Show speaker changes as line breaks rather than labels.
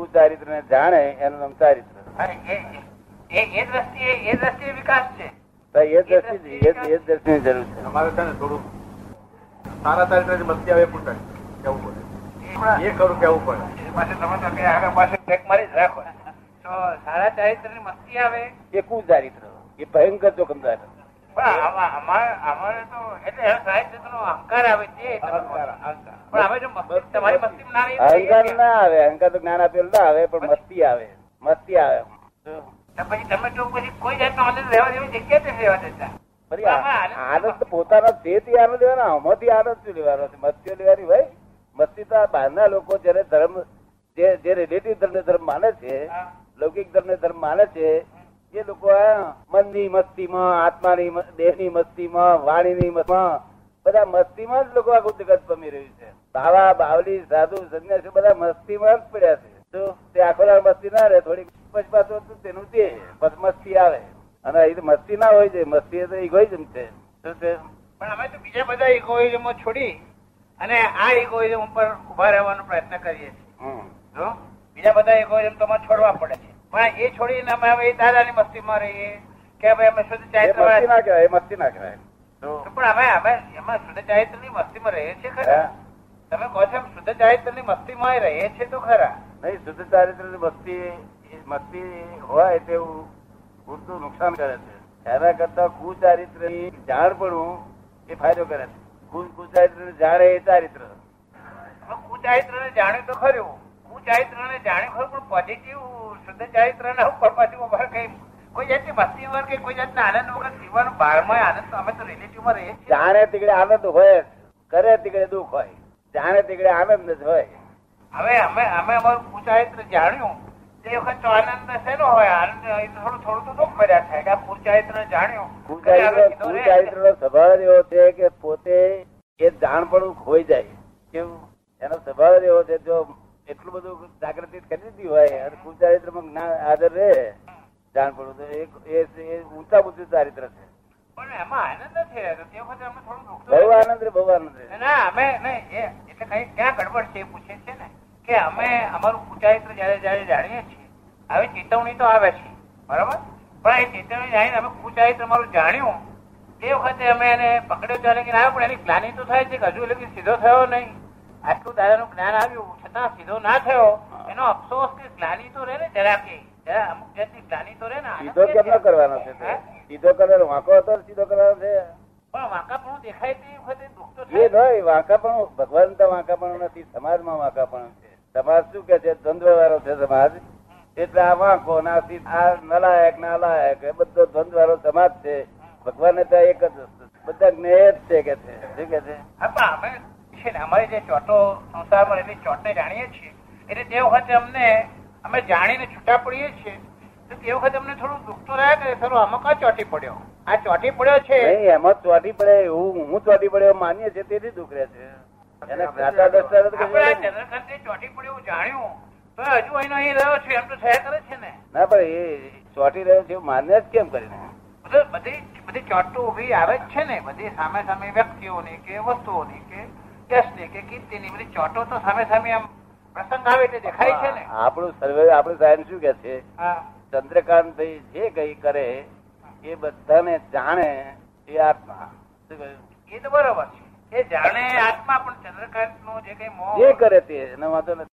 કુચારિત્ર ને જાણે એનું નામ ચારિત્ર.
અને એ એ એ દ્રષ્ટિએ એ દ્રષ્ટિએ વિકાસ છે.
એ દ્રષ્ટિ એ એ દ્રષ્ટિની જરૂર છે.
અમારે છે ને થોડું સારા ચારિત્ર મસ્તી આવે પૂછે. કેવું પડે? એ ખરું કેવું પડે?
પાસે તમે તો કે આગળ પાસે બ્રેક મારી જ રાખો. તો સારા ચારિત્રની મસ્તી આવે?
એ કુચારિત્ર એ ભયંકર જોખમદાર
પણ આમાં અમારે અમારે તો એટલે સાહિત્ય નો અહંકાર આવે છે.
અહંકાર. અહંકાર ના આવે અહંકાર તો જ્ઞાન આપેલું ના આવે પણ મસ્તી આવે મસ્તી આવે.
આનંદ જગ્યા જ
આ- આનંદ પોતાનો લેવાનો આમાંથી આનંદ શું લેવાનો છે? મસ્તીઓ લેવાની ભાઈ મસ્તી તો બહારના લોકો જયારે ધર્મ જે જે રિલેટિવ ધર્મ ધર્મ માને છે લૌકિક ધર્મ ધર્મ માને છે એ લોકો આ મનની મસ્તીમાં આત્માની મ- દેહની મસ્તીમાં વાણીની મસ્તીમાં બધા મસ્તીમાં જ લોકો આખું જગત પમી રહ્યું છે. બાવા બાવલી સાધુ સંન્યાસી બધા મસ્તીમાં જ પડ્યા છે. તો તે આખો મસ્તી ના રહે થોડી પછી પાછું તેનું તે મસ્તી આવે. અને અહીં મસ્તી ના હોય છે મસ્તી તો ઇગોઇઝમ છે. શું છે
પણ અમે તો બીજા બધા ઇગોઇઝમો છોડી અને આ ઇગોઇઝમ ઉપર ઊભા રહેવાનો પ્રયત્ન કરીએ છીએ. બીજા બધા ઇગોઇઝમ તો અમારે છોડવા પડે છે. પણ એ છોડીને અમે હવે એ દાદાની મસ્તીમાં રહીએ કે ભાઈ અમે શુદ્ધ ચારિત્ર
મસ્તી ના કહેવાય એ મસ્તી ના કહેવાય.
પણ અમે અમે એમાં શુદ્ધ ચારિત્રની મસ્તીમાં રહીએ છીએ. ખરા? તમે કહો છો શુદ્ધ ચારિત્રની મસ્તી માં રહે છે તો ખરા.
નહીં શુદ્ધ ચારિત્ર મસ્તી મસ્તી હોય તેવું પૂરતું નુકસાન કરે છે. એના કરતા કુચારિત્ર જાણપણું એ ફાયદો કરે છે. કુચારિત્ર ને જાણે એ ચારિત્ર.
કુચારિત્ર ને જાણ્યું તો ખરું. કુચારિત્રને જાણ્યું ખરું પણ પોઝિટિવ શુદ્ધ ચારિત્રના ઉપર પાછું ઉપર કઈ કોઈ જાતની મસ્તી વગર કે કોઈ જાતના આનંદ વગર જીવન બારમાં આનંદ તો અમે તો રિલેટિવમાં રહીએ છીએ.
જાણે તીકડે આનંદ હોય કરે તીકડે દુઃખ હોય. જાણે તીકડે આનંદ જ હોય.
હવે અમે અમે અમારું કુચારિત્ર જાણ્યું. તે વખત તો આનંદ શેનો હોય આનંદ થોડું થોડું તો દુઃખ ભર્યા કે જાણ્યું.
કુચારિત્ર. કુચારિત્ર નો સ્વભાવ એવો છે કે પોતે એ જાણપણું ખોઈ જાય. કેવું? એનો સ્વભાવ એવો છે જો એટલું બધું જાગૃતિ કરી દીધી હોય અને કુચારિત્રમાં જ્ઞાન હાજર રહે જાણપણું તો એ ઊંચા ઊંચું ચારિત્ર છે.
પણ
બહુ આનંદ રે બહુ આનંદ
ના અમે એટલે કઈ ક્યાં ગડબડ છે પૂછે છે ને? કે અમે અમારું કુચારિત્ર જયારે જયારે જાણીએ છીએ હવે ચેતવણી તો આવે છે બરાબર? પણ એ ચેતવણી જાણીને અમે કુચારિત્ર અમારું જાણ્યું એ વખતે અમે એને પકડ્યો ત્યારે કે આવ્યો, પણ એની જ્ઞાની તો થાય છે કે હજુ લગી સીધો થયો નહીં. આટલું દાદાનું જ્ઞાન આવ્યું છતાં સીધો ના થયો. એનો અફસોસ કે ગ્લાની તો રહે ને જરા કે જરા અમુક જાતની જ્ઞાની તો રહે ને
સીધો કેમ કરવાનો છે સીધો કરવાનો વાંકો હતો સીધો કરવાનો છે? ભગવાન તો વાંકાપણું નથી સમાજમાં વાંકાપણું છે. સમાજ શું કે છે? દ્વંદ્વ વાળો છે સમાજ. એટલે આ વાંકો નાસી આ નલાયક નાલાયક એ બધો દ્વંદ્વ વાળો સમાજ છે. ભગવાન તો એક જ છે. બધા જ્ઞેય જ છે કે છે. શું કે છે?
અમે છે ને અમારી જે ચોટો સંસારમાં રહેલી ચોટને જાણીએ છીએ એટલે તે વખતે અમને અમે જાણીને છૂટા પડીએ છીએ. તો તે વખતે અમને થોડું દુઃખ તો રહ્યા કે સર આમાં કા ચોટી પડ્યો. આ ચોટી પડ્યો છે.
એમાં ચોટી પડે એવું હું ચોટી પડ્યો માનીએ છીએ તેથી દુઃખ રહે છે. એને જ્ઞાતા દ્રષ્ટા તો
આપણે આ
કશું નહીં.
ચંદ્રકાંતે ચોટી પડ્યું જાણ્યું. તો હજુ અહીં અહીં રહ્યો છે એમ તો થયા કરે છે ને.
ના પણ એ ચોટી રહ્યો છે માન્ય જ કેમ કરીને?
બધી બધી ચોટો ઊભી આવે જ છે ને. બધી સામે સામે વ્યક્તિઓની કે વસ્તુઓની કે કેસની કે કીર્તિની બધી ચોટો તો સામે સામે આમ પ્રસંગ આવે એટલે દેખાય છે ને.
આપણું સર્વે આપણું સાયન્સ શું કે છે? ચંદ્રકાંત ભાઈ જે કઈ કરે એ બધાને જાણે એ આત્મા?
એ તો બરોબર છે. એ જાણે આત્મા પણ ચંદ્રકાંત નો જે કઈ મોહ
જે કરે તે, એનો વાંધો નથી.